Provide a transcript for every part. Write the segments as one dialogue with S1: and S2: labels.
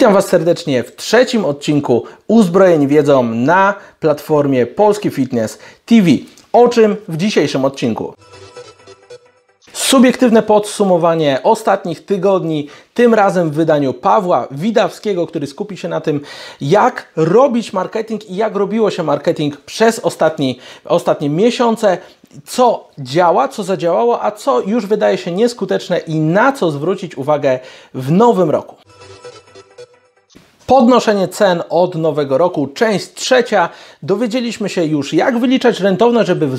S1: Witam Was serdecznie w trzecim odcinku Uzbrojeni Wiedzą na platformie Polski Fitness TV. O czym w dzisiejszym odcinku? Subiektywne podsumowanie ostatnich tygodni, tym razem w wydaniu Pawła Widawskiego, który skupi się na tym, jak robić marketing i jak robiło się marketing przez ostatni, ostatnie miesiące, co działa, co zadziałało, a co już wydaje się nieskuteczne i na co zwrócić uwagę w nowym roku. Podnoszenie cen od nowego roku, część trzecia. Dowiedzieliśmy się już, jak wyliczać rentowność, żeby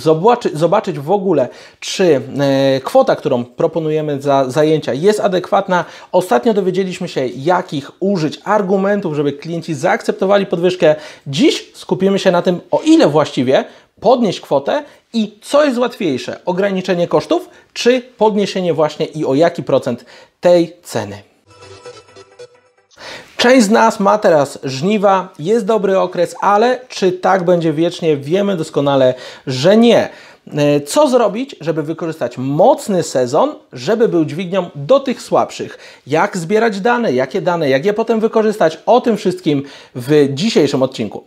S1: zobaczyć, w ogóle, czy e, kwota, którą proponujemy za zajęcia jest adekwatna. Ostatnio dowiedzieliśmy się, jakich użyć argumentów, żeby klienci zaakceptowali podwyżkę. Dziś skupimy się na tym, o ile właściwie podnieść kwotę i co jest łatwiejsze, ograniczenie kosztów, czy podniesienie właśnie i o jaki procent tej ceny. Część z nas ma teraz żniwa, jest dobry okres, ale czy tak będzie wiecznie? Wiemy doskonale, że nie. E, co zrobić, żeby wykorzystać mocny sezon, żeby był dźwignią do tych słabszych? Jak zbierać dane, jakie dane, jak je potem wykorzystać? O tym wszystkim w dzisiejszym odcinku.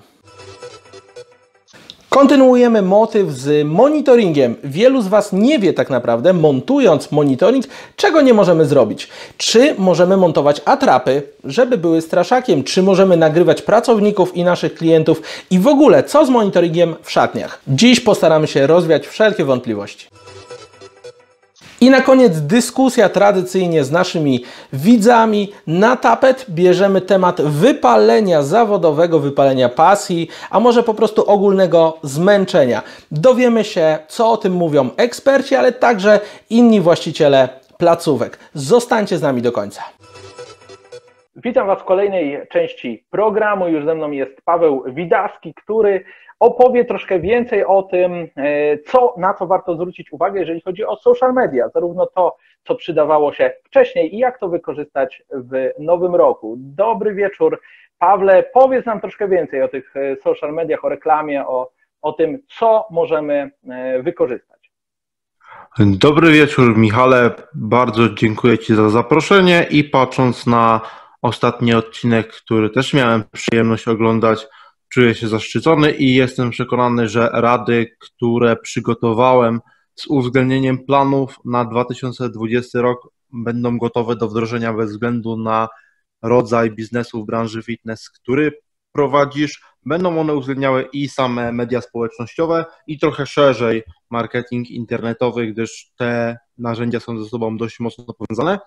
S1: Kontynuujemy motyw z monitoringiem. Wielu z Was nie wie tak naprawdę, montując monitoring, czego nie możemy zrobić. Czy możemy montować atrapy, żeby były straszakiem, czy możemy nagrywać pracowników i naszych klientów i w ogóle co z monitoringiem w szatniach. Dziś postaramy się rozwiać wszelkie wątpliwości. I na koniec dyskusja tradycyjnie z naszymi widzami. Na tapet bierzemy temat wypalenia zawodowego, wypalenia pasji, a może po prostu ogólnego zmęczenia. Dowiemy się, co o tym mówią eksperci, ale także inni właściciele placówek. Zostańcie z nami do końca. Witam Was w kolejnej części programu. Już ze mną jest Paweł Widaski, który opowie troszkę więcej o tym, e, co, na co warto zwrócić uwagę, jeżeli chodzi o social media, zarówno to, co przydawało się wcześniej i jak to wykorzystać w nowym roku. Dobry wieczór. Pawle, powiedz nam troszkę więcej o tych e, social mediach, o reklamie, o, o tym, co możemy e, wykorzystać.
S2: Dobry wieczór, Michale. Bardzo dziękuję Ci za zaproszenie i patrząc na ostatni odcinek, który też miałem przyjemność oglądać, czuję się zaszczycony i jestem przekonany, że rady, które przygotowałem z uwzględnieniem planów na 2020 rok będą gotowe do wdrożenia bez względu na rodzaj biznesu w branży fitness, który prowadzisz. Będą one uwzględniały i same media społecznościowe, i trochę szerzej marketing internetowy, gdyż te narzędzia są ze sobą dość mocno powiązane.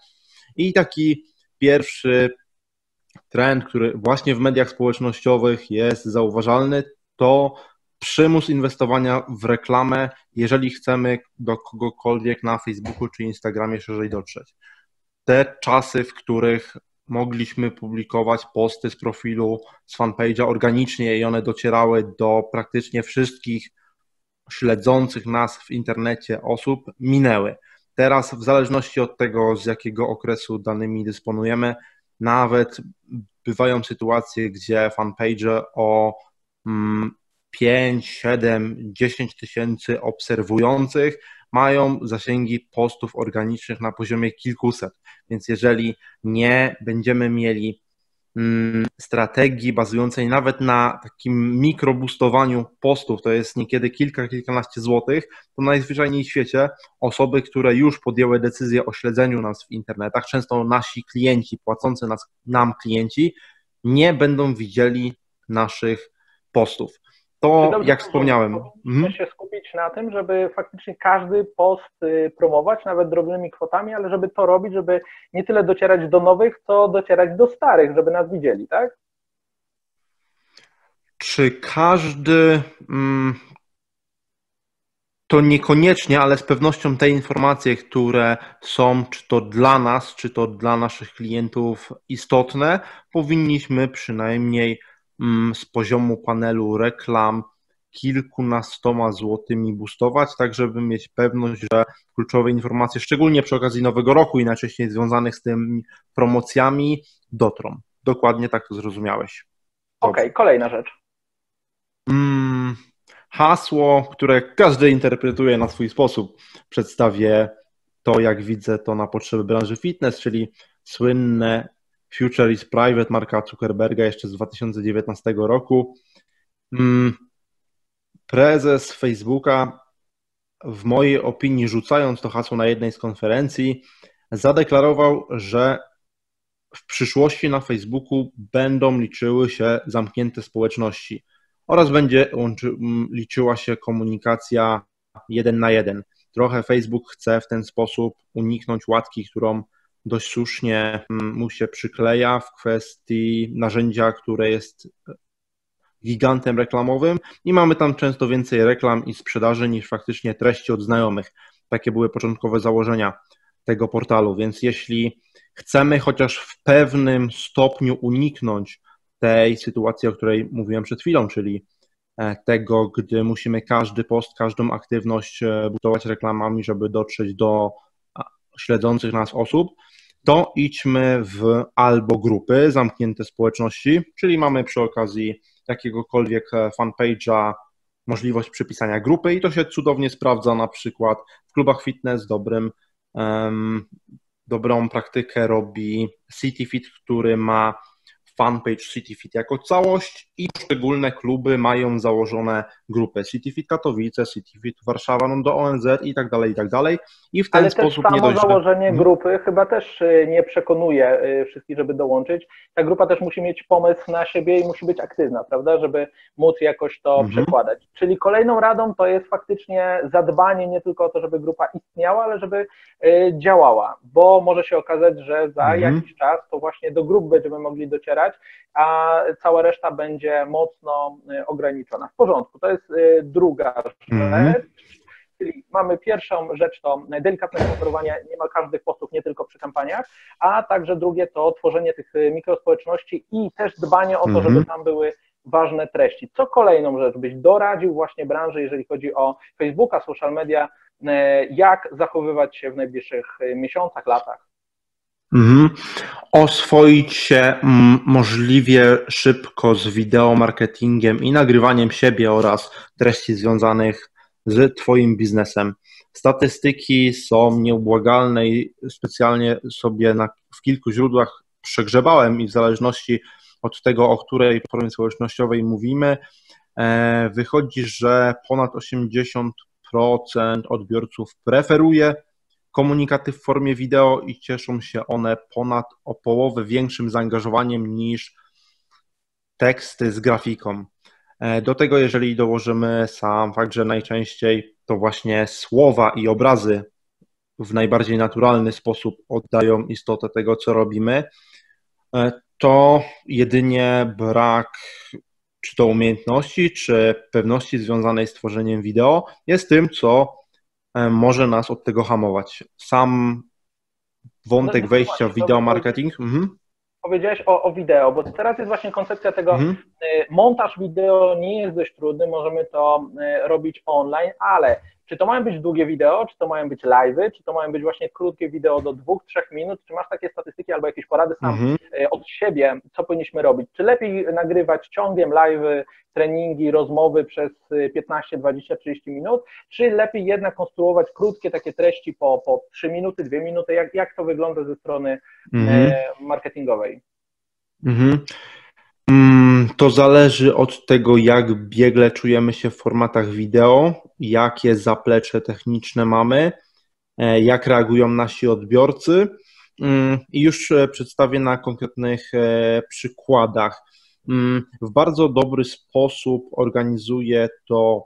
S2: I taki pierwszy trend, który właśnie w mediach społecznościowych jest zauważalny, to przymus inwestowania w reklamę, jeżeli chcemy do kogokolwiek na Facebooku czy Instagramie szerzej dotrzeć. Te czasy, w których mogliśmy publikować posty z profilu, z fanpage'a organicznie i one docierały do praktycznie wszystkich śledzących nas w internecie osób, minęły. Teraz, w zależności od tego, z jakiego okresu danymi dysponujemy, nawet bywają sytuacje, gdzie fanpage o 5, 7, 10 tysięcy obserwujących mają zasięgi postów organicznych na poziomie kilkuset. Więc jeżeli nie będziemy mieli strategii bazującej nawet na takim mikrobustowaniu postów, to jest niekiedy kilka, kilkanaście złotych, to najzwyczajniej w świecie osoby, które już podjęły decyzję o śledzeniu nas w internetach, często nasi klienci, płacący nas, nam klienci, nie będą widzieli naszych postów. To, jak wspomniałem.
S1: Musimy mhm. się skupić na tym, żeby faktycznie każdy post y, promować, nawet drobnymi kwotami, ale żeby to robić, żeby nie tyle docierać do nowych, co docierać do starych, żeby nas widzieli, tak?
S2: Czy każdy. Mm, to niekoniecznie, ale z pewnością te informacje, które są, czy to dla nas, czy to dla naszych klientów istotne, powinniśmy przynajmniej z poziomu panelu reklam kilkunastoma złotymi boostować, tak żeby mieć pewność, że kluczowe informacje, szczególnie przy okazji nowego roku i najczęściej związanych z tymi promocjami, dotrą. Dokładnie tak to zrozumiałeś.
S1: Okej, okay, kolejna rzecz.
S2: Mm, hasło, które każdy interpretuje na swój sposób. Przedstawię to, jak widzę to na potrzeby branży fitness, czyli słynne Future is Private Marka Zuckerberga jeszcze z 2019 roku. Mm, prezes Facebooka, w mojej opinii, rzucając to hasło na jednej z konferencji, zadeklarował, że w przyszłości na Facebooku będą liczyły się zamknięte społeczności oraz będzie liczyła się komunikacja jeden na jeden. Trochę Facebook chce w ten sposób uniknąć łatki, którą dość słusznie mu się przykleja w kwestii narzędzia, które jest gigantem reklamowym i mamy tam często więcej reklam i sprzedaży niż faktycznie treści od znajomych. Takie były początkowe założenia tego portalu, więc jeśli chcemy chociaż w pewnym stopniu uniknąć tej sytuacji, o której mówiłem przed chwilą, czyli e, tego, gdy musimy każdy post, każdą aktywność e, budować reklamami, żeby dotrzeć do śledzących nas osób, to idźmy w albo grupy, zamknięte społeczności, czyli mamy przy okazji jakiegokolwiek e, fanpage'a możliwość przypisania grupy i to się cudownie sprawdza na przykład w klubach fitness dobrym um, dobrą praktykę robi CityFit, który ma fanpage CityFit jako całość i poszczególne kluby mają założone grupy CityFit Katowice, CityFit Warszawa, no do ONZ i tak dalej, i tak dalej. I w ten
S3: Ale
S2: sposób
S3: też
S2: samo
S3: nie założenie mhm. grupy chyba też y, nie przekonuje y, wszystkich, żeby dołączyć. Ta grupa też musi mieć pomysł na siebie i musi być aktywna, prawda, żeby móc jakoś to mhm. przekładać. Czyli kolejną radą to jest faktycznie zadbanie nie tylko o to, żeby grupa istniała, ale żeby y, działała, bo może się okazać, że za mhm. jakiś czas to właśnie do grup będziemy mogli docierać, a cała reszta będzie mocno y, ograniczona. W porządku, to jest y, druga rzecz. Czyli mamy pierwszą rzecz to delikatne monitorowanie niemal każdych postów, nie tylko przy kampaniach, a także drugie to tworzenie tych y, mikrospołeczności i też dbanie o to, żeby mhm. tam były ważne treści. Co kolejną rzecz byś doradził właśnie branży, jeżeli chodzi o Facebooka, social media, jak zachowywać się w najbliższych miesiącach, latach?
S2: Mhm. Oswoić się mm, możliwie szybko z wideomarketingiem i nagrywaniem siebie oraz treści związanych z Twoim biznesem. Statystyki są nieubłagalne i specjalnie sobie na, w kilku źródłach przegrzebałem i w zależności od tego, o której platformie społecznościowej mówimy, e, wychodzi, że ponad 80% odbiorców preferuje komunikaty w formie wideo i cieszą się one ponad o połowę większym zaangażowaniem niż teksty z grafiką. E, do tego, jeżeli dołożymy sam fakt, że najczęściej to właśnie słowa i obrazy w najbardziej naturalny sposób oddają istotę tego, co robimy, e, to jedynie brak czy to umiejętności, czy pewności związanej z tworzeniem wideo jest tym, co może nas od tego hamować. Sam wątek no, wejścia w wideo marketing. Mhm.
S3: Powiedziałeś o, o, wideo, bo teraz jest właśnie koncepcja tego, mhm. E, montaż wideo nie jest dość trudny, możemy to e, robić online, ale czy to mają być długie wideo, czy to mają być live'y, czy to mają być właśnie krótkie wideo do dwóch, trzech minut, czy masz takie statystyki albo jakieś porady sam mhm. od siebie, co powinniśmy robić? Czy lepiej nagrywać ciągiem live'y, treningi, rozmowy przez 15, 20, 30 minut, czy lepiej jednak konstruować krótkie takie treści po, po 3 minuty, 2 minuty? Jak, jak to wygląda ze strony mhm. E, marketingowej?
S2: Mhm. Mm, to zależy od tego, jak biegle czujemy się w formatach wideo, jakie zaplecze techniczne mamy, e, jak reagują nasi odbiorcy. Mm, I już e, przedstawię na konkretnych przykładach. Mm, w bardzo dobry sposób organizuje to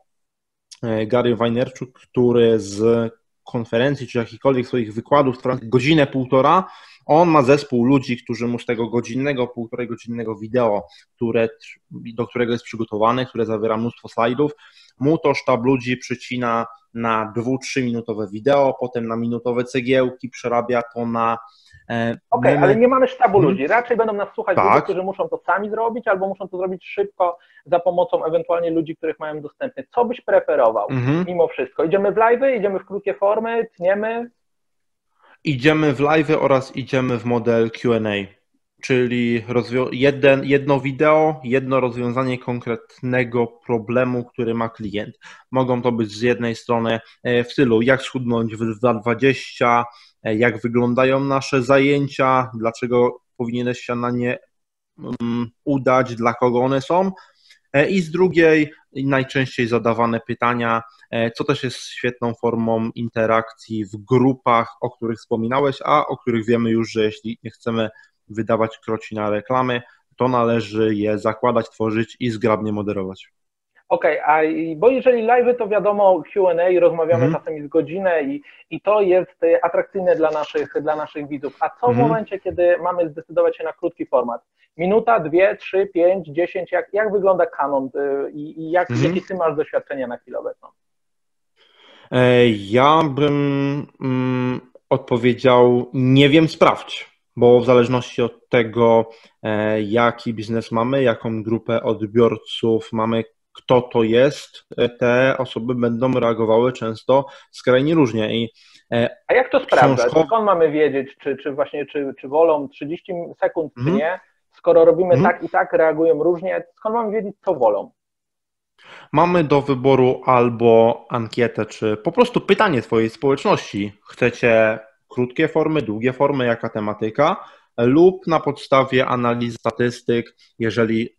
S2: e, Gary Wajnerczuk, który z konferencji czy jakichkolwiek swoich wykładów godzinę, półtora, on ma zespół ludzi, którzy mu z tego godzinnego, półtorej godzinnego wideo, które, do którego jest przygotowany, które zawiera mnóstwo slajdów, mu to sztab ludzi przycina na dwu, trzy minutowe wideo, potem na minutowe cegiełki, przerabia to na
S3: E, Okej, okay, ale nie mamy sztabu hmm. ludzi. Raczej będą nas słuchać tak. ludzie, którzy muszą to sami zrobić, albo muszą to zrobić szybko za pomocą ewentualnie ludzi, których mają dostępne. Co byś preferował mhm. mimo wszystko? Idziemy w live, idziemy w krótkie formy, tniemy?
S2: Idziemy w live oraz idziemy w model QA, czyli jeden, jedno wideo, jedno rozwiązanie konkretnego problemu, który ma klient. Mogą to być z jednej strony e, w stylu jak schudnąć w 2020, E, jak wyglądają nasze zajęcia, dlaczego powinieneś się na nie um, udać, dla kogo one są. E, I z drugiej, najczęściej zadawane pytania, e, co też jest świetną formą interakcji w grupach, o których wspominałeś, a o których wiemy już, że jeśli nie chcemy wydawać kroci na reklamy, to należy je zakładać, tworzyć i zgrabnie moderować.
S3: Okej, okay, a bo jeżeli live, to wiadomo Q&A, rozmawiamy mm. czasami z godzinę i, i to jest e, atrakcyjne dla naszych, dla naszych widzów. A co w mm. momencie, kiedy mamy zdecydować się na krótki format? Minuta, dwie, trzy, pięć, dziesięć, jak, jak wygląda kanon e, i, i jak, mm. jakie ty masz doświadczenia na chwilę obecną?
S2: E, ja bym mm, odpowiedział, nie wiem, sprawdź bo w zależności od tego, jaki biznes mamy, jaką grupę odbiorców mamy, kto to jest, e, te osoby będą reagowały często skrajnie różnie. I
S3: e, a jak to sprawdzać? Książko... Skąd mamy wiedzieć, czy, czy właśnie czy, czy wolą 30 sekund, czy mm. nie? Skoro robimy mm. tak i tak, reagują różnie, skąd mamy wiedzieć, co wolą?
S2: Mamy do wyboru albo ankietę, czy po prostu pytanie Twojej społeczności. Chcecie krótkie formy, długie formy, jaka tematyka? Lub na podstawie analiz statystyk, jeżeli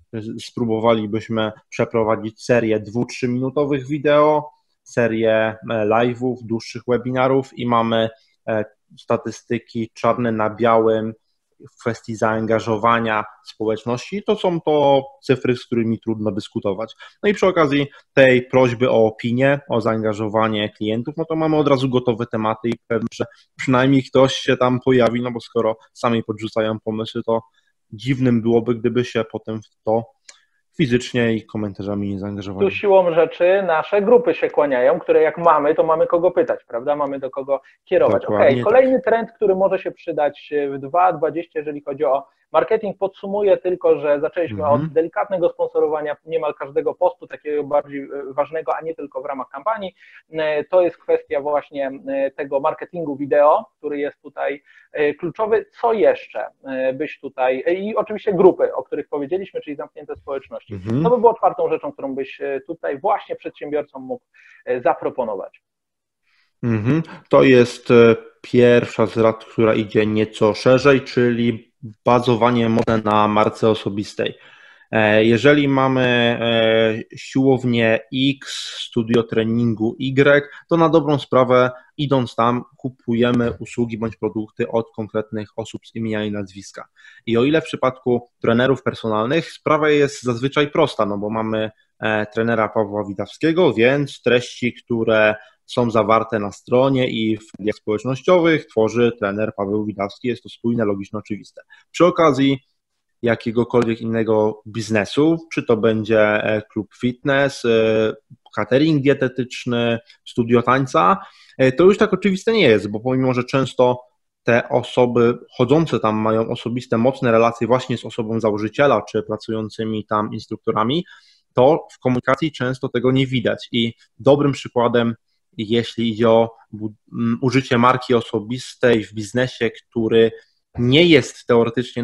S2: spróbowalibyśmy przeprowadzić serię dwu, minutowych wideo, serię e, live'ów, dłuższych webinarów i mamy e, statystyki czarne na białym w kwestii zaangażowania społeczności, to są to cyfry, z którymi trudno dyskutować. No i przy okazji tej prośby o opinię, o zaangażowanie klientów, no to mamy od razu gotowe tematy i pewnie, że przynajmniej ktoś się tam pojawi, no bo skoro sami podrzucają pomysły, to dziwnym byłoby, gdyby się potem w to fizycznie i komentarzami nie zaangażowani.
S3: Tu siłą rzeczy nasze grupy się kłaniają, które jak mamy, to mamy kogo pytać, prawda? Mamy do kogo kierować. Okej, okay, kolejny tak. trend, który może się przydać w 2.20, jeżeli chodzi o Marketing podsumuje tylko, że zaczęliśmy od mhm. delikatnego sponsorowania niemal każdego postu, takiego bardziej e, ważnego, a nie tylko w ramach kampanii. E, to jest kwestia właśnie e, tego marketingu wideo, który jest tutaj kluczowy. Co jeszcze byś tutaj, i oczywiście grupy, o których powiedzieliśmy, czyli zamknięte społeczności. Mhm. To by było czwartą rzeczą, którą byś tutaj właśnie przedsiębiorcom mógł zaproponować.
S2: Mhm. To jest pierwsza z rad, która idzie nieco szerzej, czyli bazowanie mocne na marce osobistej. E, jeżeli mamy e, siłownię X, studio treningu Y, to na dobrą sprawę, idąc tam, kupujemy usługi bądź produkty od konkretnych osób z imienia i nazwiska. I o ile w przypadku trenerów personalnych sprawa jest zazwyczaj prosta, no bo mamy trenera Pawła Widawskiego, więc treści, które są zawarte na stronie i w mediach społecznościowych tworzy trener Paweł Widawski. Jest to spójne, logiczne, oczywiste. Przy okazji jakiegokolwiek innego biznesu, czy to będzie e, klub fitness, e, catering dietetyczny, studio tańca, e, to już tak oczywiste nie jest, bo pomimo, że często te osoby chodzące tam mają osobiste, mocne relacje właśnie z osobą założyciela, czy pracującymi tam instruktorami, to w komunikacji często tego nie widać. I dobrym przykładem jeśli idzie o użycie marki osobistej w biznesie, który nie jest teoretycznie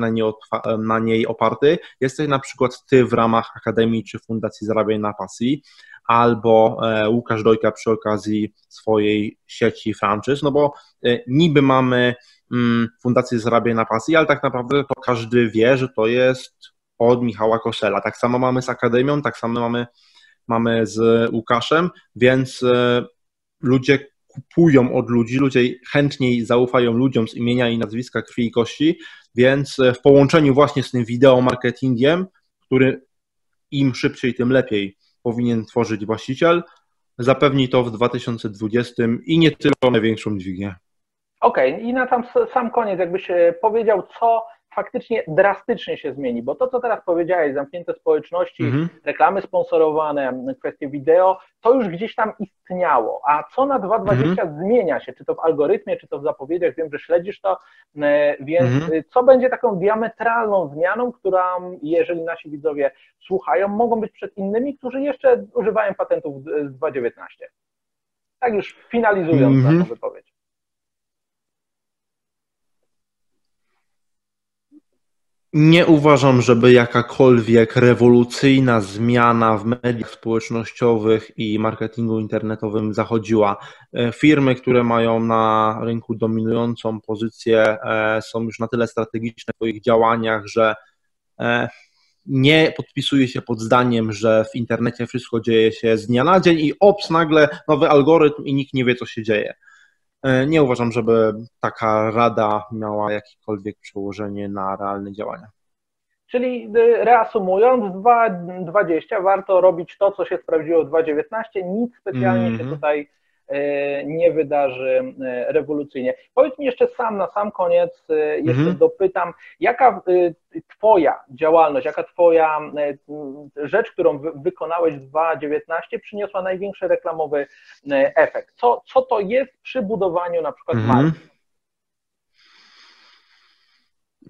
S2: na niej, oparty, jesteś na przykład ty w ramach Akademii czy Fundacji Zarabiaj na Pasji, albo e, Łukasz Dojka przy okazji swojej sieci franchise, no bo e, niby mamy mm, Fundację Zarabiaj na Pasji, ale tak naprawdę to każdy wie, że to jest od Michała Kosela. Tak samo mamy z Akademią, tak samo mamy, mamy z Łukaszem, więc e, ludzie kupują od ludzi, ludzie chętniej zaufają ludziom z imienia i nazwiska krwi i kości, więc e, w połączeniu właśnie z tym wideo marketingiem, który im szybciej, tym lepiej powinien tworzyć właściciel, zapewni to w 2020 i nie tylko największą dźwignię.
S3: Okej, okay. i na tam sam koniec, jakbyś e, powiedział, co faktycznie drastycznie się zmieni, bo to, co teraz powiedziałeś, zamknięte społeczności, mhm. reklamy sponsorowane, kwestie wideo, to już gdzieś tam istniało. A co na 2.20 mhm. zmienia się, czy to w algorytmie, czy to w zapowiedziach, wiem, że śledzisz to, e, więc mhm. co będzie taką diametralną zmianą, która, jeżeli nasi widzowie słuchają, mogą być przed innymi, którzy jeszcze używają patentów z 2.19? Tak już finalizując mhm. naszą wypowiedź.
S2: Nie uważam, żeby jakakolwiek rewolucyjna zmiana w mediach społecznościowych i marketingu internetowym zachodziła. E, firmy, które mają na rynku dominującą pozycję, e, są już na tyle strategiczne w swoich działaniach, że e, nie podpisuje się pod zdaniem, że w internecie wszystko dzieje się z dnia na dzień i ops, nagle nowy algorytm i nikt nie wie, co się dzieje. E, nie uważam, żeby taka rada miała jakiekolwiek przełożenie na realne działania.
S3: Czyli y, reasumując, w 2.20 warto robić to, co się sprawdziło w 2.19, nic specjalnie mm -hmm. się mhm. tutaj nie wydarzy e, rewolucyjnie. Powiedz mi jeszcze sam, na sam koniec, e, jeszcze mhm. dopytam, jaka Twoja działalność, jaka Twoja rzecz, którą wykonałeś w 2019 przyniosła największy reklamowy efekt? Co, co to jest przy budowaniu na przykład mhm. marki?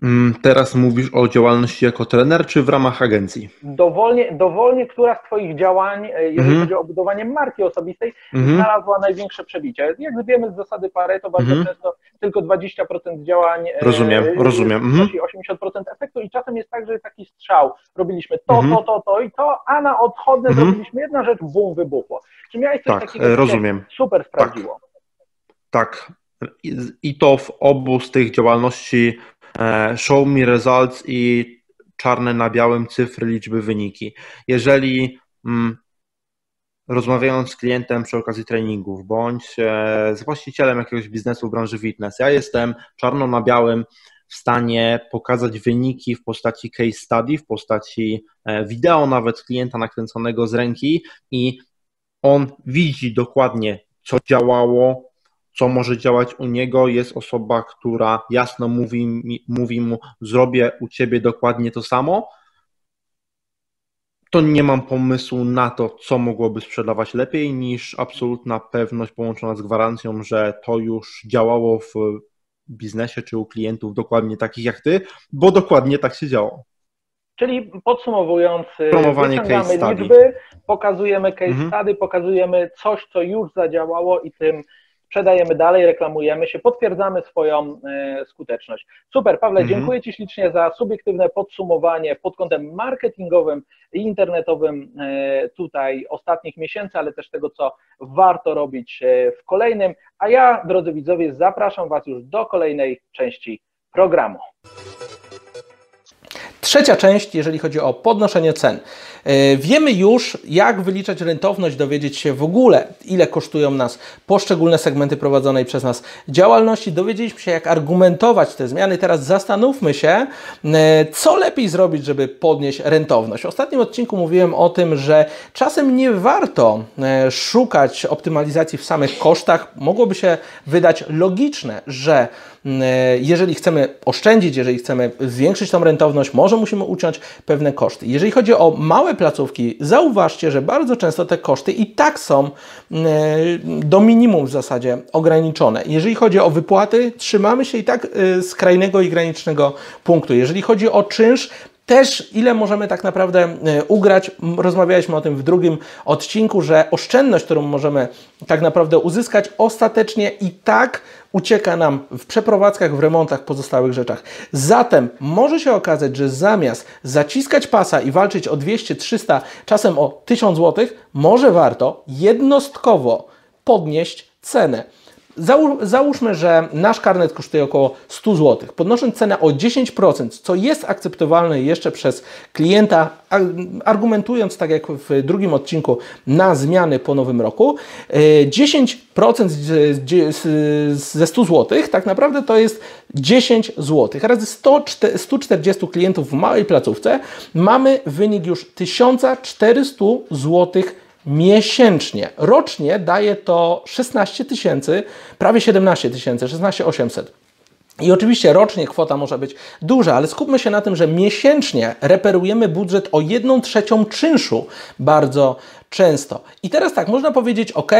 S2: Mm, teraz mówisz o działalności jako trener, czy w ramach agencji?
S3: Dowolnie, dowolnie która z Twoich działań, e, jeżeli mm -hmm. chodzi o budowanie marki osobistej, mm -hmm. znalazła największe przebicie. Jak wiemy z zasady Pareto, bardzo mm -hmm. często tylko 20% działań
S2: rozumiem, e, rozumiem.
S3: Mm 80% efektu i czasem jest tak, że jest taki strzał. Robiliśmy to, mhm. to, to, to i to, a na odchodne mhm. zrobiliśmy jedna rzecz, bum, wybuchło. Czy miałeś coś
S2: tak,
S3: takiego,
S2: rozumiem.
S3: super sprawdziło?
S2: Tak. tak. I, to w obu z tych działalności show me results i czarne na białym cyfry, liczby, wyniki. Jeżeli mm, rozmawiając z klientem przy okazji treningów, bądź e, z właścicielem jakiegoś biznesu w branży fitness, ja jestem czarno na białym w stanie pokazać wyniki w postaci case study, w postaci e, wideo nawet klienta nakręconego z ręki i on widzi dokładnie, co działało, co może działać u niego, jest osoba, która jasno mówi, mówi mu, zrobię u ciebie dokładnie to samo, to nie mam pomysłu na to, co mogłoby sprzedawać lepiej niż absolutna pewność połączona z gwarancją, że to już działało w biznesie czy u klientów dokładnie takich jak ty, bo dokładnie tak się działo.
S3: Czyli podsumowując, Promowanie case liczby, pokazujemy case mhm. study, pokazujemy coś, co już zadziałało i tym sprzedajemy dalej, reklamujemy się, potwierdzamy swoją e, skuteczność. Super, Pawle, mhm. dziękuję Ci ślicznie za subiektywne podsumowanie pod kątem marketingowym i internetowym e, tutaj ostatnich miesięcy, ale też tego, co warto robić e, w kolejnym. A ja, drodzy widzowie, zapraszam Was już do kolejnej części programu.
S1: Trzecia część, jeżeli chodzi o podnoszenie cen. E, wiemy już, jak wyliczać rentowność, dowiedzieć się w ogóle, ile kosztują nas poszczególne segmenty prowadzonej przez nas działalności. Dowiedzieliśmy się, jak argumentować te zmiany. Teraz zastanówmy się, e, co lepiej zrobić, żeby podnieść rentowność. W ostatnim odcinku mówiłem o tym, że czasem nie warto e, szukać optymalizacji w samych kosztach. Mogłoby się wydać logiczne, że jeżeli chcemy oszczędzić, jeżeli chcemy zwiększyć tą rentowność, może musimy uciąć pewne koszty. Jeżeli chodzi o małe placówki, zauważcie, że bardzo często te koszty i tak są e, do minimum w zasadzie ograniczone. Jeżeli chodzi o wypłaty, trzymamy się i tak e, skrajnego i granicznego punktu. Jeżeli chodzi o czynsz, też ile możemy tak naprawdę e, ugrać. Rozmawialiśmy o tym w drugim odcinku, że oszczędność, którą możemy tak naprawdę uzyskać, ostatecznie i tak ucieka nam w przeprowadzkach, w remontach, pozostałych rzeczach. Zatem może się okazać, że zamiast zaciskać pasa i walczyć o 200, 300, czasem o 1000 zł, może warto jednostkowo podnieść cenę. Załóżmy, że nasz karnet kosztuje około 100 zł. Podnosząc cenę o 10%, co jest akceptowalne jeszcze przez klienta, argumentując, tak jak w drugim odcinku, na zmiany po nowym roku, 10% e, ze 100 zł tak naprawdę to jest 10 zł. Razy 100, 140 klientów w małej placówce mamy wynik już 1400 zł miesięcznie. Rocznie daje to 16 tysięcy, prawie 17 tysięcy, 16 800. I oczywiście rocznie kwota może być duża, ale skupmy się na tym, że miesięcznie reperujemy budżet o 1 trzecią czynszu bardzo często. I teraz tak, można powiedzieć, ok,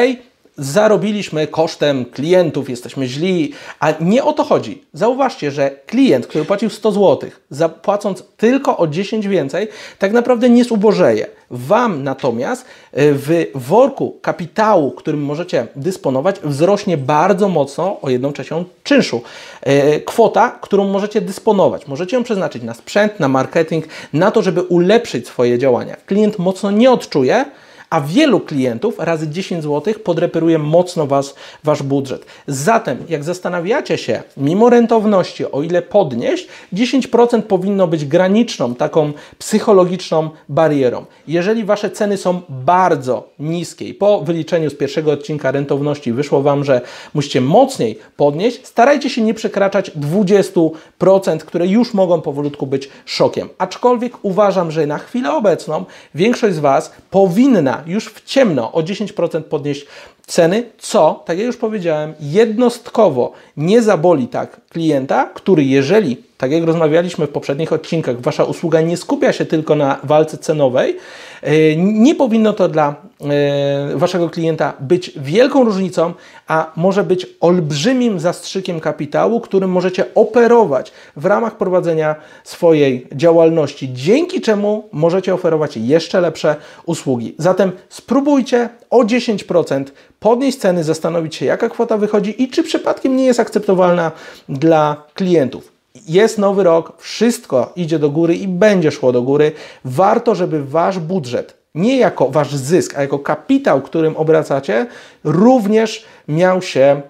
S1: zarobiliśmy kosztem klientów, jesteśmy źli, a nie o to chodzi. Zauważcie, że klient, który płacił 100 zł, zapłacąc tylko o 10 więcej, tak naprawdę nie zubożeje. Wam natomiast e, w worku kapitału, którym możecie dysponować, wzrośnie bardzo mocno o 1 trzecią czynszu. E, kwota, którą możecie dysponować. Możecie ją przeznaczyć na sprzęt, na marketing, na to, żeby ulepszyć swoje działania. Klient mocno nie odczuje, a wielu klientów razy 10 zł podreperuje mocno was, wasz budżet. Zatem, jak zastanawiacie się, mimo rentowności, o ile podnieść, 10% powinno być graniczną, taką psychologiczną barierą. Jeżeli wasze ceny są bardzo niskie i po wyliczeniu z pierwszego odcinka rentowności wyszło wam, że musicie mocniej podnieść, starajcie się nie przekraczać 20%, które już mogą powolutku być szokiem. Aczkolwiek uważam, że na chwilę obecną większość z was powinna już w ciemno o 10% podnieść ceny, co, tak jak już powiedziałem, jednostkowo nie zaboli tak klienta, który jeżeli, tak jak rozmawialiśmy w poprzednich odcinkach, Wasza usługa nie skupia się tylko na walce cenowej, nie powinno to dla e, Waszego klienta być wielką różnicą, a może być olbrzymim zastrzykiem kapitału, którym możecie operować w ramach prowadzenia swojej działalności, dzięki czemu możecie oferować jeszcze lepsze usługi. Zatem spróbujcie o 10% podnieść ceny, zastanowić się, jaka kwota wychodzi i czy przypadkiem nie jest akceptowalna dla klientów. Jest nowy rok, wszystko idzie do góry i będzie szło do góry. Warto, żeby wasz budżet, nie jako wasz zysk, a jako kapitał, którym obracacie, również miał się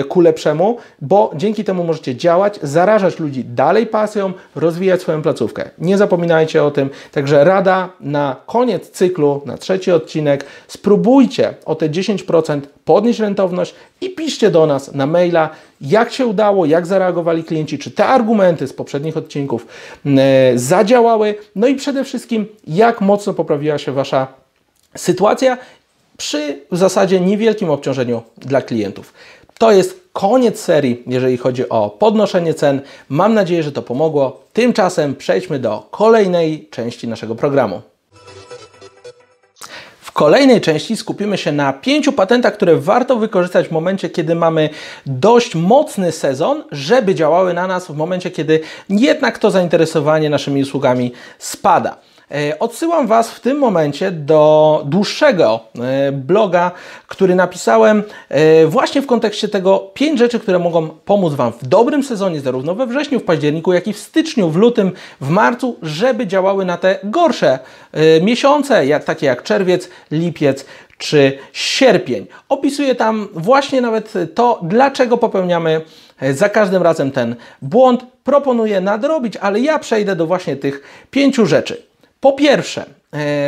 S1: e, ku lepszemu, bo dzięki temu możecie działać, zarażać ludzi dalej pasją, rozwijać swoją placówkę. Nie zapominajcie o tym. Także rada na koniec cyklu, na trzeci odcinek, spróbujcie o te 10% podnieść rentowność i piszcie do nas na maila, jak się udało, jak zareagowali klienci, czy te argumenty z poprzednich odcinków e, zadziałały, no i przede wszystkim, jak mocno poprawiła się Wasza sytuacja przy w zasadzie niewielkim obciążeniu dla klientów. To jest koniec serii, jeżeli chodzi o podnoszenie cen. Mam nadzieję, że to pomogło. Tymczasem przejdźmy do kolejnej części naszego programu. W kolejnej części skupimy się na pięciu patentach, które warto wykorzystać w momencie, kiedy mamy dość mocny sezon, żeby działały na nas w momencie, kiedy jednak to zainteresowanie naszymi usługami spada. E, odsyłam Was w tym momencie do dłuższego e, bloga, który napisałem e, właśnie w kontekście tego pięć rzeczy, które mogą pomóc Wam w dobrym sezonie, zarówno we wrześniu, w październiku, jak i w styczniu, w lutym, w marcu, żeby działały na te gorsze miesiące, takie jak czerwiec, lipiec czy sierpień. Opisuję tam właśnie nawet to, dlaczego popełniamy za każdym razem ten błąd. Proponuję nadrobić, ale ja przejdę do właśnie tych pięciu rzeczy. Po pierwsze,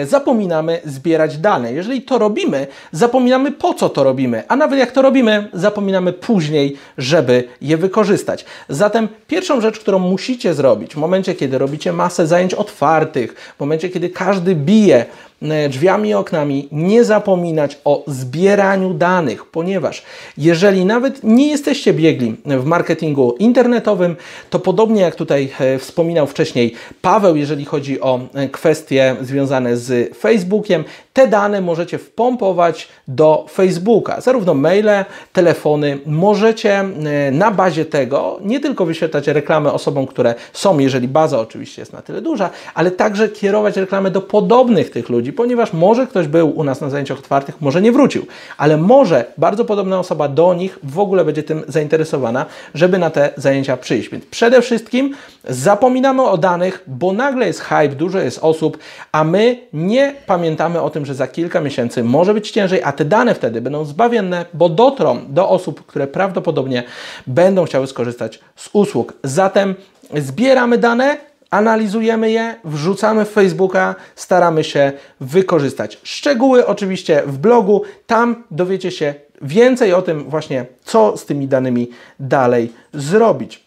S1: zapominamy zbierać dane. Jeżeli to robimy, zapominamy po co to robimy, a nawet jak to robimy, zapominamy później, żeby je wykorzystać. Zatem pierwszą rzecz, którą musicie zrobić w momencie, kiedy robicie masę zajęć otwartych, w momencie, kiedy każdy bije E, drzwiami i oknami, nie zapominać o zbieraniu danych, ponieważ jeżeli nawet nie jesteście biegli w marketingu internetowym, to podobnie jak tutaj e, wspominał wcześniej Paweł, jeżeli chodzi o e, kwestie związane z Facebookiem, te dane możecie wpompować do Facebooka, zarówno maile, telefony. Możecie na bazie tego nie tylko wyświetlać reklamy osobom, które są, jeżeli baza oczywiście jest na tyle duża, ale także kierować reklamy do podobnych tych ludzi, ponieważ może ktoś był u nas na zajęciach otwartych, może nie wrócił, ale może bardzo podobna osoba do nich w ogóle będzie tym zainteresowana, żeby na te zajęcia przyjść. Więc przede wszystkim zapominamy o danych, bo nagle jest hype, dużo jest osób, a my nie pamiętamy o tym, że za kilka miesięcy może być ciężej, a te dane wtedy będą zbawienne, bo dotrą do osób, które prawdopodobnie będą chciały skorzystać z usług. Zatem zbieramy dane, analizujemy je, wrzucamy w Facebooka, staramy się wykorzystać. Szczegóły oczywiście w blogu, tam dowiecie się więcej o tym właśnie, co z tymi danymi dalej zrobić.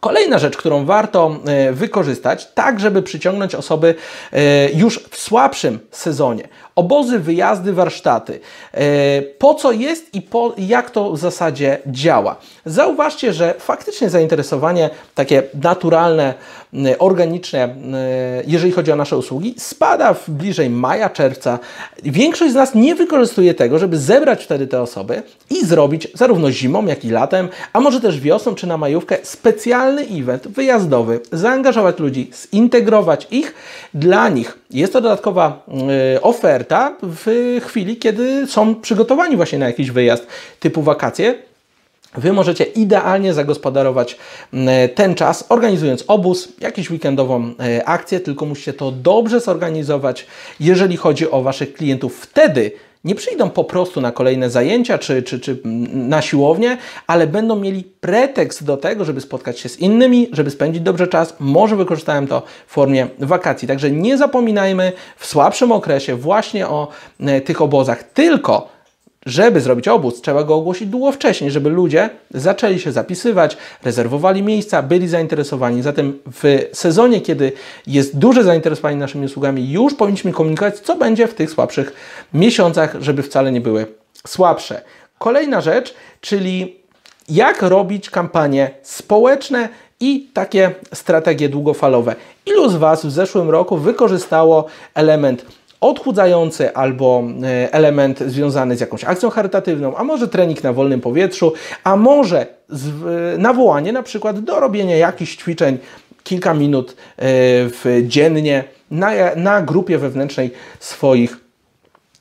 S1: Kolejna rzecz, którą warto e, wykorzystać, tak żeby przyciągnąć osoby e, już w słabszym sezonie. Obozy, wyjazdy, warsztaty. E, po co jest i po, jak to w zasadzie działa? Zauważcie, że faktycznie zainteresowanie takie naturalne, organiczne, jeżeli chodzi o nasze usługi, spada w bliżej maja, czerwca. Większość z nas nie wykorzystuje tego, żeby zebrać wtedy te osoby i zrobić zarówno zimą, jak i latem, a może też wiosną czy na majówkę specjalny event wyjazdowy, zaangażować ludzi, zintegrować ich dla nich. Jest to dodatkowa y, oferta w chwili, kiedy są przygotowani właśnie na jakiś wyjazd typu wakacje. Wy możecie idealnie zagospodarować ten czas, organizując obóz, jakąś weekendową y, akcję, tylko musicie to dobrze zorganizować, jeżeli chodzi o Waszych klientów. Wtedy nie przyjdą po prostu na kolejne zajęcia czy, czy, czy na siłownię, ale będą mieli pretekst do tego, żeby spotkać się z innymi, żeby spędzić dobrze czas. Może wykorzystałem to w formie wakacji. Także nie zapominajmy w słabszym okresie właśnie o e, tych obozach, tylko żeby zrobić obóz, trzeba go ogłosić długo wcześniej, żeby ludzie zaczęli się zapisywać, rezerwowali miejsca, byli zainteresowani. Zatem w sezonie, kiedy jest duże zainteresowanie naszymi usługami, już powinniśmy komunikować, co będzie w tych słabszych miesiącach, żeby wcale nie były słabsze. Kolejna rzecz, czyli jak robić kampanie społeczne i takie strategie długofalowe. Ilu z Was w zeszłym roku wykorzystało element odchudzający albo e, element związany z jakąś akcją charytatywną, a może trening na wolnym powietrzu, a może nawołanie na przykład do robienia jakichś ćwiczeń kilka minut e, w dziennie na, na grupie wewnętrznej swoich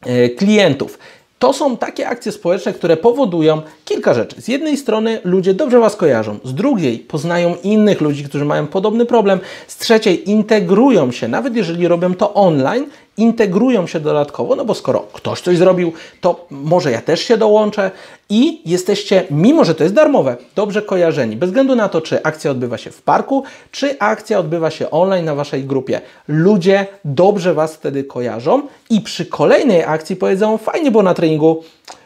S1: e, klientów. To są takie akcje społeczne, które powodują kilka rzeczy. Z jednej strony ludzie dobrze Was kojarzą, z drugiej poznają innych ludzi, którzy mają podobny problem, z trzeciej integrują się, nawet jeżeli robią to online, integrują się dodatkowo, no bo skoro ktoś coś zrobił, to może ja też się dołączę i jesteście, mimo że to jest darmowe, dobrze kojarzeni, bez względu na to, czy akcja odbywa się w parku, czy akcja odbywa się online na Waszej grupie. Ludzie dobrze Was wtedy kojarzą i przy kolejnej akcji powiedzą, fajnie było na treningu,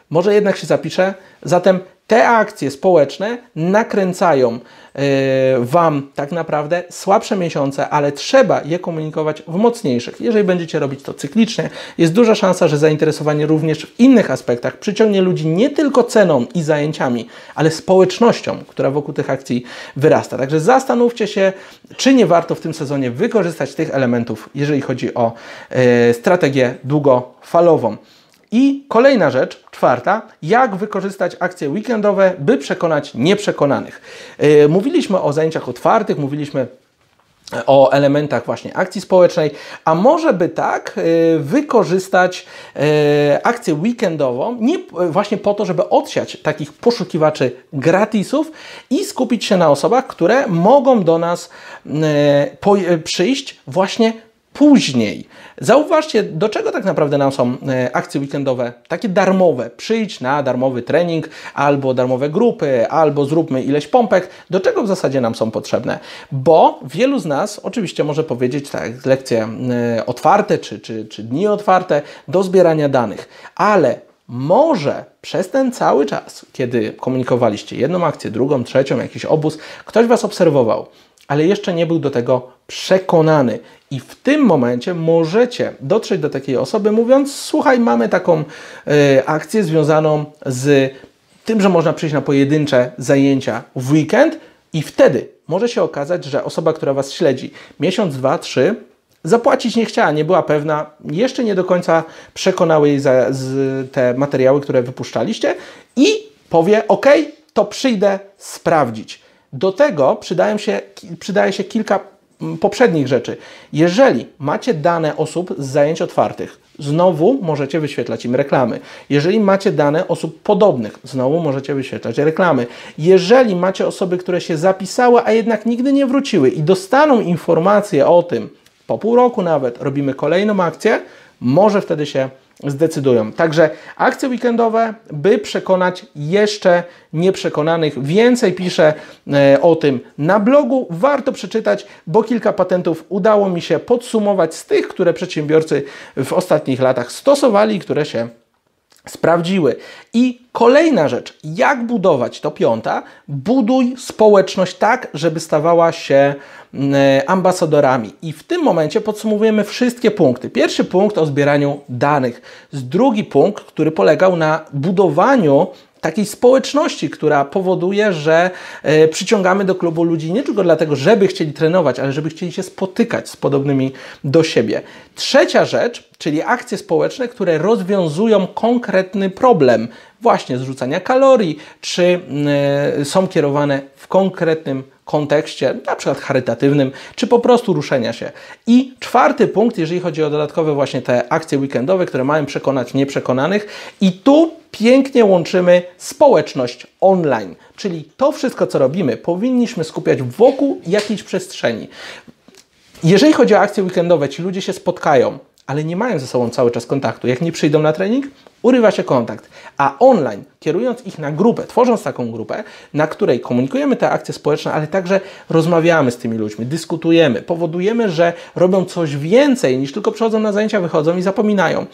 S1: może jednak się zapiszę. Zatem te akcje społeczne nakręcają yy, Wam tak naprawdę słabsze miesiące, ale trzeba je komunikować w mocniejszych. Jeżeli będziecie robić to cyklicznie, jest duża szansa, że zainteresowanie również w innych aspektach przyciągnie ludzi nie tylko ceną i zajęciami, ale społecznością, która wokół tych akcji wyrasta. Także zastanówcie się, czy nie warto w tym sezonie wykorzystać tych elementów, jeżeli chodzi o yy, strategię długofalową. I kolejna rzecz, czwarta, jak wykorzystać akcje weekendowe, by przekonać nieprzekonanych. E, mówiliśmy o zajęciach otwartych, mówiliśmy o elementach właśnie akcji społecznej, a może by tak e, wykorzystać e, akcję weekendową nie właśnie po to, żeby odsiać takich poszukiwaczy gratisów i skupić się na osobach, które mogą do nas przyjść właśnie później. Zauważcie, do czego tak naprawdę nam są e, akcje weekendowe, takie darmowe. Przyjdź na darmowy trening, albo darmowe grupy, albo zróbmy ileś pompek. Do czego w zasadzie nam są potrzebne? Bo wielu z nas oczywiście może powiedzieć, tak, lekcje e, otwarte, czy, czy, czy dni otwarte do zbierania danych, ale może przez ten cały czas, kiedy komunikowaliście jedną akcję, drugą, trzecią, jakiś obóz, ktoś Was obserwował, ale jeszcze nie był do tego przekonany. I w tym momencie możecie dotrzeć do takiej osoby, mówiąc: Słuchaj, mamy taką y, akcję związaną z tym, że można przyjść na pojedyncze zajęcia w weekend, i wtedy może się okazać, że osoba, która Was śledzi miesiąc, dwa, trzy, zapłacić nie chciała, nie była pewna, jeszcze nie do końca przekonały jej za, te materiały, które wypuszczaliście, i powie: OK, to przyjdę sprawdzić. Do tego przydają się, przydaje się kilka poprzednich rzeczy. Jeżeli macie dane osób z zajęć otwartych, znowu możecie wyświetlać im reklamy. Jeżeli macie dane osób podobnych, znowu możecie wyświetlać reklamy. Jeżeli macie osoby, które się zapisały, a jednak nigdy nie wróciły i dostaną informację o tym, po pół roku nawet robimy kolejną akcję, może wtedy się zdecydują. Także akcje weekendowe, by przekonać jeszcze nieprzekonanych. Więcej piszę e, o tym na blogu. Warto przeczytać, bo kilka patentów udało mi się podsumować z tych, które przedsiębiorcy w ostatnich latach stosowali, które się sprawdziły. I kolejna rzecz, jak budować, to piąta, buduj społeczność tak, żeby stawała się mm, ambasadorami. I w tym momencie podsumowujemy wszystkie punkty. Pierwszy punkt o zbieraniu danych. Drugi punkt, który polegał na budowaniu takiej społeczności, która powoduje, że e, przyciągamy do klubu ludzi nie tylko dlatego, żeby chcieli trenować, ale żeby chcieli się spotykać z podobnymi do siebie. Trzecia rzecz, czyli akcje społeczne, które rozwiązują konkretny problem, właśnie zrzucania kalorii, czy y, są kierowane w konkretnym kontekście, na przykład charytatywnym, czy po prostu ruszenia się. I czwarty punkt, jeżeli chodzi o dodatkowe właśnie te akcje weekendowe, które mają przekonać nieprzekonanych i tu pięknie łączymy społeczność online, czyli to wszystko, co robimy, powinniśmy skupiać wokół jakiejś przestrzeni. Jeżeli chodzi o akcje weekendowe, ci ludzie się spotkają, ale nie mają ze sobą cały czas kontaktu. Jak nie przyjdą na trening, urywa się kontakt. A online, kierując ich na grupę, tworząc taką grupę, na której komunikujemy te akcje społeczne, ale także rozmawiamy z tymi ludźmi, dyskutujemy, powodujemy, że robią coś więcej niż tylko przychodzą na zajęcia, wychodzą i zapominają.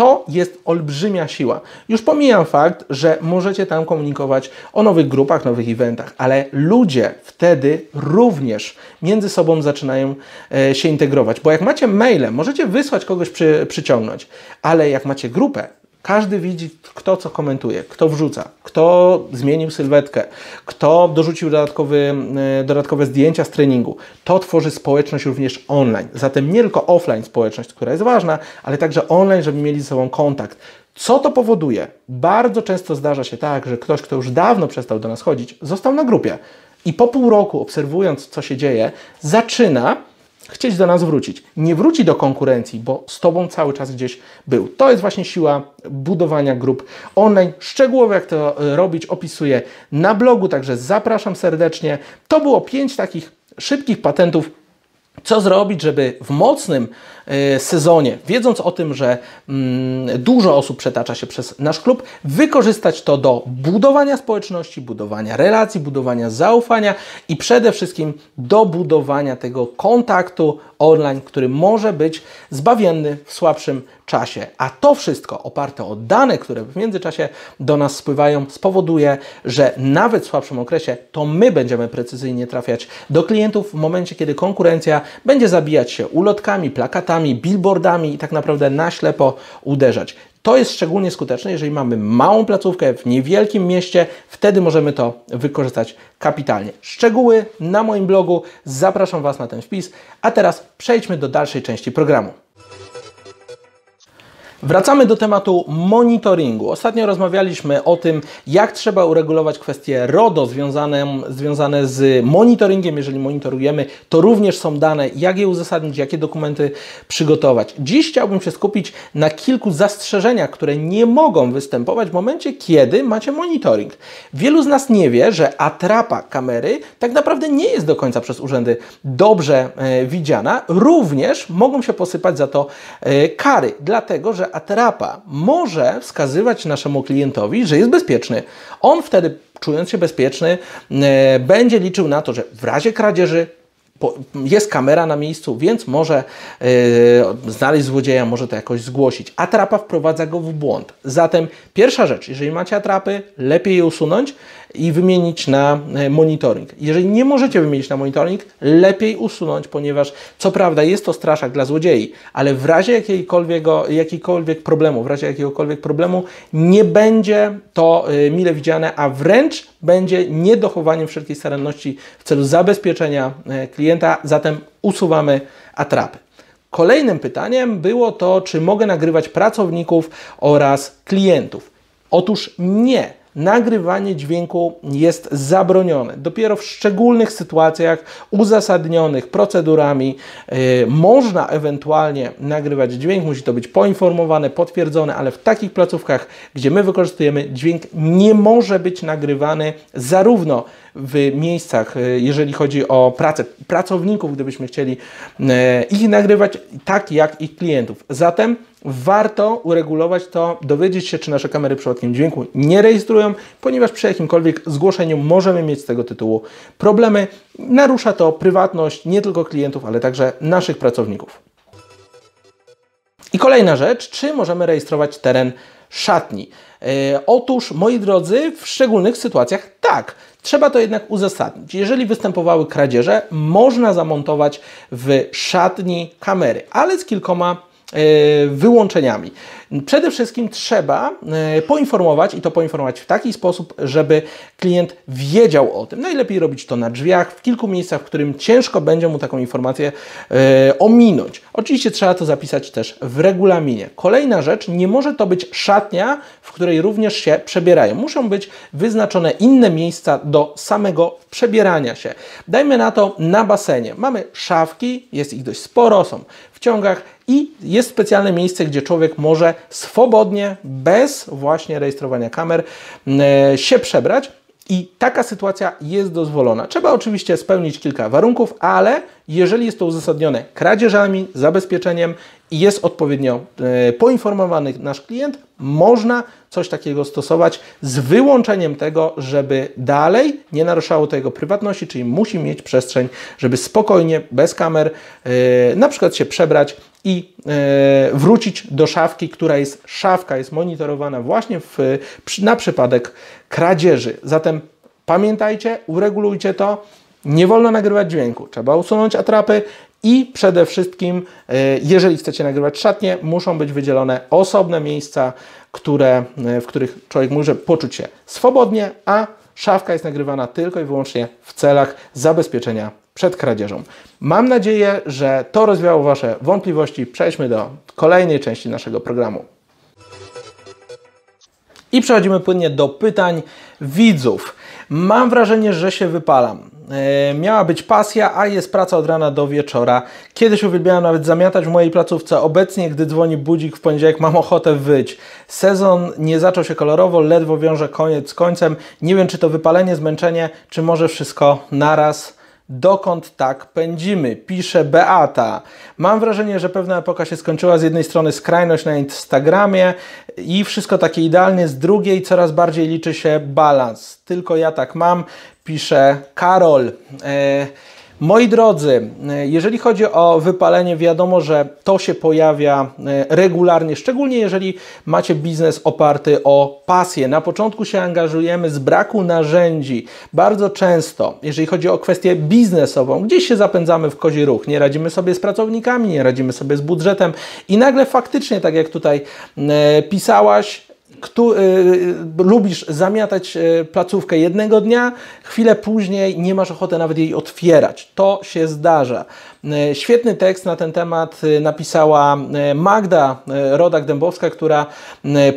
S1: To jest olbrzymia siła. Już pomijam fakt, że możecie tam komunikować o nowych grupach, nowych eventach, ale ludzie wtedy również między sobą zaczynają e, się integrować. Bo jak macie maile, możecie wysłać kogoś przy, przyciągnąć, ale jak macie grupę, każdy widzi, kto co komentuje, kto wrzuca, kto zmienił sylwetkę, kto dorzucił dodatkowy, e, dodatkowe zdjęcia z treningu. To tworzy społeczność również online. Zatem nie tylko offline społeczność, która jest ważna, ale także online, żeby mieli ze sobą kontakt. Co to powoduje? Bardzo często zdarza się tak, że ktoś, kto już dawno przestał do nas chodzić, został na grupie i po pół roku, obserwując, co się dzieje, zaczyna chcieć do nas wrócić. Nie wróci do konkurencji, bo z Tobą cały czas gdzieś był. To jest właśnie siła budowania grup online. Szczegółowo jak to e, robić opisuję na blogu, także zapraszam serdecznie. To było pięć takich szybkich patentów co zrobić, żeby w mocnym e, sezonie, wiedząc o tym, że mm, dużo osób przetacza się przez nasz klub, wykorzystać to do budowania społeczności, budowania relacji, budowania zaufania i przede wszystkim do budowania tego kontaktu online, który może być zbawienny w słabszym czasie. A to wszystko oparte o dane, które w międzyczasie do nas spływają, spowoduje, że nawet w słabszym okresie to my będziemy precyzyjnie trafiać do klientów w momencie, kiedy konkurencja będzie zabijać się ulotkami, plakatami, billboardami i tak naprawdę na ślepo uderzać. To jest szczególnie skuteczne, jeżeli mamy małą placówkę w niewielkim mieście, wtedy możemy to wykorzystać kapitalnie. Szczegóły na moim blogu, zapraszam Was na ten wpis, a teraz przejdźmy do dalszej części programu. Wracamy do tematu monitoringu. Ostatnio rozmawialiśmy o tym, jak trzeba uregulować kwestie RODO związane, związane z monitoringiem. Jeżeli monitorujemy, to również są dane, jak je uzasadnić, jakie dokumenty przygotować. Dziś chciałbym się skupić na kilku zastrzeżeniach, które nie mogą występować w momencie, kiedy macie monitoring. Wielu z nas nie wie, że atrapa kamery tak naprawdę nie jest do końca przez urzędy dobrze e, widziana. Również mogą się posypać za to e, kary, dlatego że atrapa może wskazywać naszemu klientowi, że jest bezpieczny. On wtedy, czując się bezpieczny, e, będzie liczył na to, że w razie kradzieży jest kamera na miejscu, więc może yy, znaleźć złodzieja, może to jakoś zgłosić. Atrapa wprowadza go w błąd. Zatem pierwsza rzecz, jeżeli macie atrapy, lepiej je usunąć i wymienić na e, monitoring. Jeżeli nie możecie wymienić na monitoring, lepiej usunąć, ponieważ co prawda jest to straszak dla złodziei, ale w razie jakiejkolwiek, jakiejkolwiek problemu, w razie jakiegokolwiek problemu nie będzie to e, mile widziane, a wręcz będzie niedochowaniem wszelkiej staranności w celu zabezpieczenia klienta klienta, zatem usuwamy atrapy. Kolejnym pytaniem było to, czy mogę nagrywać pracowników oraz klientów. Otóż nie nagrywanie dźwięku jest zabronione. Dopiero w szczególnych sytuacjach uzasadnionych procedurami yy, można ewentualnie nagrywać dźwięk. Musi to być poinformowane, potwierdzone, ale w takich placówkach, gdzie my wykorzystujemy dźwięk, nie może być nagrywany zarówno w miejscach, yy, jeżeli chodzi o pracę pracowników, gdybyśmy chcieli yy, ich nagrywać, tak jak ich klientów. Zatem warto uregulować to, dowiedzieć się, czy nasze kamery przypadkiem dźwięku nie rejestrują, ponieważ przy jakimkolwiek zgłoszeniu możemy mieć z tego tytułu problemy. Narusza to prywatność nie tylko klientów, ale także naszych pracowników. I kolejna rzecz, czy możemy rejestrować teren szatni. Otóż, moi drodzy, w szczególnych sytuacjach tak. Trzeba to jednak uzasadnić. Jeżeli występowały kradzieże, można zamontować w szatni kamery, ale z kilkoma wyłączeniami. Przede wszystkim trzeba e, poinformować i to poinformować w taki sposób, żeby klient wiedział o tym. Najlepiej robić to na drzwiach, w kilku miejscach, w którym ciężko będzie mu taką informację e, ominąć. Oczywiście trzeba to zapisać też w regulaminie. Kolejna rzecz, nie może to być szatnia, w której również się przebierają. Muszą być wyznaczone inne miejsca do samego przebierania się. Dajmy na to na basenie. Mamy szafki, jest ich dość sporo, są w ciągach i jest specjalne miejsce, gdzie człowiek może swobodnie, bez właśnie rejestrowania kamer, e, się przebrać. I taka sytuacja jest dozwolona. Trzeba oczywiście spełnić kilka warunków, ale jeżeli jest to uzasadnione kradzieżami, zabezpieczeniem i jest odpowiednio e, poinformowany nasz klient, można coś takiego stosować z wyłączeniem tego, żeby dalej nie naruszało to jego prywatności, czyli musi mieć przestrzeń, żeby spokojnie, bez kamer, yy, na przykład się przebrać i yy, wrócić do szafki, która jest szafka, jest monitorowana właśnie w, na przypadek kradzieży. Zatem pamiętajcie, uregulujcie to. Nie wolno nagrywać dźwięku, trzeba usunąć atrapy i przede wszystkim, e, jeżeli chcecie nagrywać szatnie, muszą być wydzielone osobne miejsca, które, e, w których człowiek może poczuć się swobodnie, a szafka jest nagrywana tylko i wyłącznie w celach zabezpieczenia przed kradzieżą. Mam nadzieję, że to rozwiało Wasze wątpliwości. Przejdźmy do kolejnej części naszego programu. I przechodzimy płynnie do pytań widzów. Mam wrażenie, że się wypalam. E, miała być pasja, a jest praca od rana do wieczora. Kiedyś uwielbiałem nawet zamiatać w mojej placówce. Obecnie, gdy dzwoni budzik w poniedziałek, mam ochotę wyć. Sezon nie zaczął się kolorowo, ledwo wiąże koniec z końcem. Nie wiem, czy to wypalenie, zmęczenie, czy może wszystko naraz. Dokąd tak pędzimy? Pisze Beata. Mam wrażenie, że pewna epoka się skończyła. Z jednej strony skrajność na Instagramie i wszystko takie idealnie, z drugiej coraz bardziej liczy się balans. Tylko ja tak mam, pisze Karol. E Moi drodzy, e, jeżeli chodzi o wypalenie, wiadomo, że to się pojawia e, regularnie, szczególnie jeżeli macie biznes oparty o pasję. Na początku się angażujemy z braku narzędzi. Bardzo często, jeżeli chodzi o kwestię biznesową, gdzieś się zapędzamy w kozi ruch, nie radzimy sobie z pracownikami, nie radzimy sobie z budżetem i nagle faktycznie, tak jak tutaj pisałaś, kto, y, lubisz zamiatać y, placówkę jednego dnia, chwilę później nie masz ochoty nawet jej otwierać. To się zdarza. E, świetny tekst na ten temat e, napisała e, Magda Rodak-Dębowska, która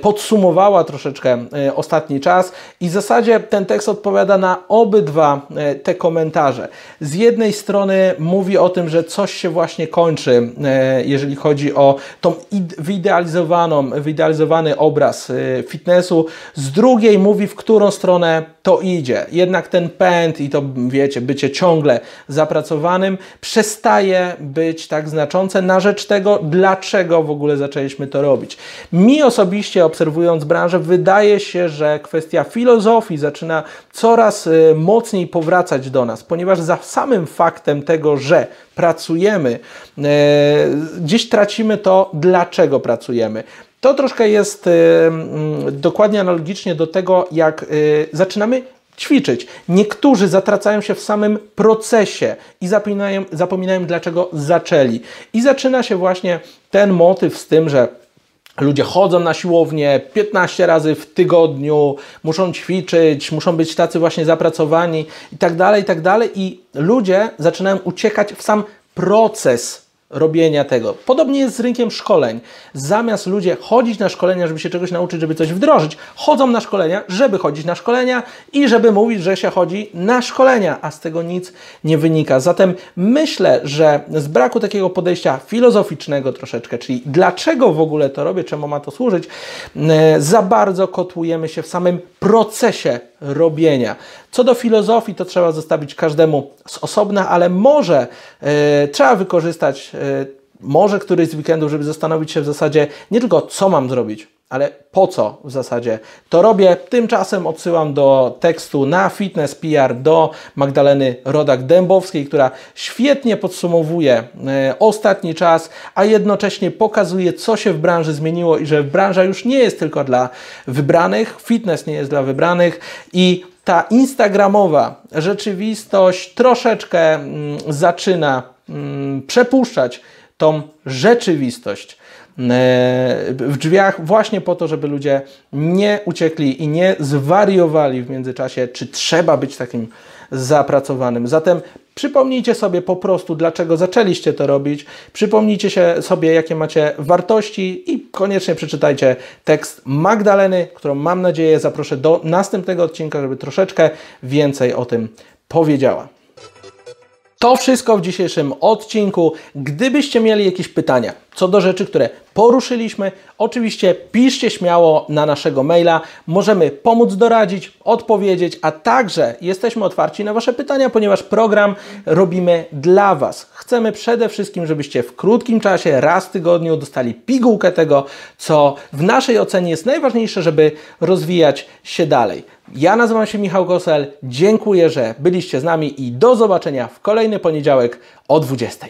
S1: podsumowała troszeczkę ostatni czas i w zasadzie ten tekst odpowiada na obydwa te komentarze. Z jednej strony mówi o tym, że coś się właśnie kończy, jeżeli chodzi o tą wyidealizowaną, wyidealizowany obraz fitnessu, z drugiej mówi, w którą stronę to idzie. Jednak ten pęd i to, wiecie, bycie ciągle zapracowanym przestaje być tak znaczące na rzecz tego, dlaczego w ogóle zaczęliśmy to robić. Mi osobiście, obserwując branżę, wydaje się, że kwestia filozofii zaczyna coraz y, mocniej powracać do nas, ponieważ za samym faktem tego, że pracujemy, y, gdzieś tracimy to, dlaczego pracujemy. To troszkę jest y, mm, dokładnie analogicznie do tego, jak y, zaczynamy ćwiczyć. Niektórzy zatracają się w samym procesie i zapominają, zapominają, dlaczego zaczęli. I zaczyna się właśnie ten motyw z tym, że Ludzie chodzą na siłownię 15 razy w tygodniu, muszą ćwiczyć, muszą być tacy właśnie zapracowani i tak dalej, i tak dalej. I ludzie zaczynają uciekać w sam proces robienia tego. Podobnie jest z rynkiem szkoleń. Zamiast ludzie chodzić na szkolenia, żeby się czegoś nauczyć, żeby coś wdrożyć, chodzą na szkolenia, żeby chodzić na szkolenia i żeby mówić, że się chodzi na szkolenia, a z tego nic nie wynika. Zatem myślę, że z braku takiego podejścia filozoficznego troszeczkę, czyli dlaczego w ogóle to robię, czemu ma to służyć, e, za bardzo kotłujemy się w samym procesie robienia. Co do filozofii, to trzeba zostawić każdemu z osobna, ale może e, trzeba wykorzystać e, może któryś z weekendów, żeby zastanowić się w zasadzie nie tylko co mam zrobić, Ale po co w zasadzie to robię? Tymczasem odsyłam do tekstu na Fitness PR do Magdaleny Rodak-Dębowskiej, która świetnie podsumowuje e, ostatni czas, a jednocześnie pokazuje, co się w branży zmieniło i że branża już nie jest tylko dla wybranych, fitness nie jest dla wybranych i ta instagramowa rzeczywistość troszeczkę mm, zaczyna mm, przepuszczać tą rzeczywistość e, w drzwiach właśnie po to, żeby ludzie nie uciekli i nie zwariowali w międzyczasie, czy trzeba być takim zapracowanym. Zatem przypomnijcie sobie po prostu, dlaczego zaczęliście to robić, przypomnijcie się sobie, jakie macie wartości i koniecznie przeczytajcie tekst Magdaleny, którą mam nadzieję zaproszę do następnego odcinka, żeby troszeczkę więcej o tym powiedziała. To wszystko w dzisiejszym odcinku. Gdybyście mieli jakieś pytania co do rzeczy, które poruszyliśmy, oczywiście piszcie śmiało na naszego maila. Możemy pomóc doradzić, odpowiedzieć, a także jesteśmy otwarci na Wasze pytania, ponieważ program robimy dla Was. Chcemy przede wszystkim, żebyście w krótkim czasie, raz w tygodniu dostali pigułkę tego, co w naszej ocenie jest najważniejsze, żeby rozwijać się dalej. Ja nazywam się Michał Gosel. Dziękuję, że byliście z nami i do zobaczenia w kolejny poniedziałek o 20.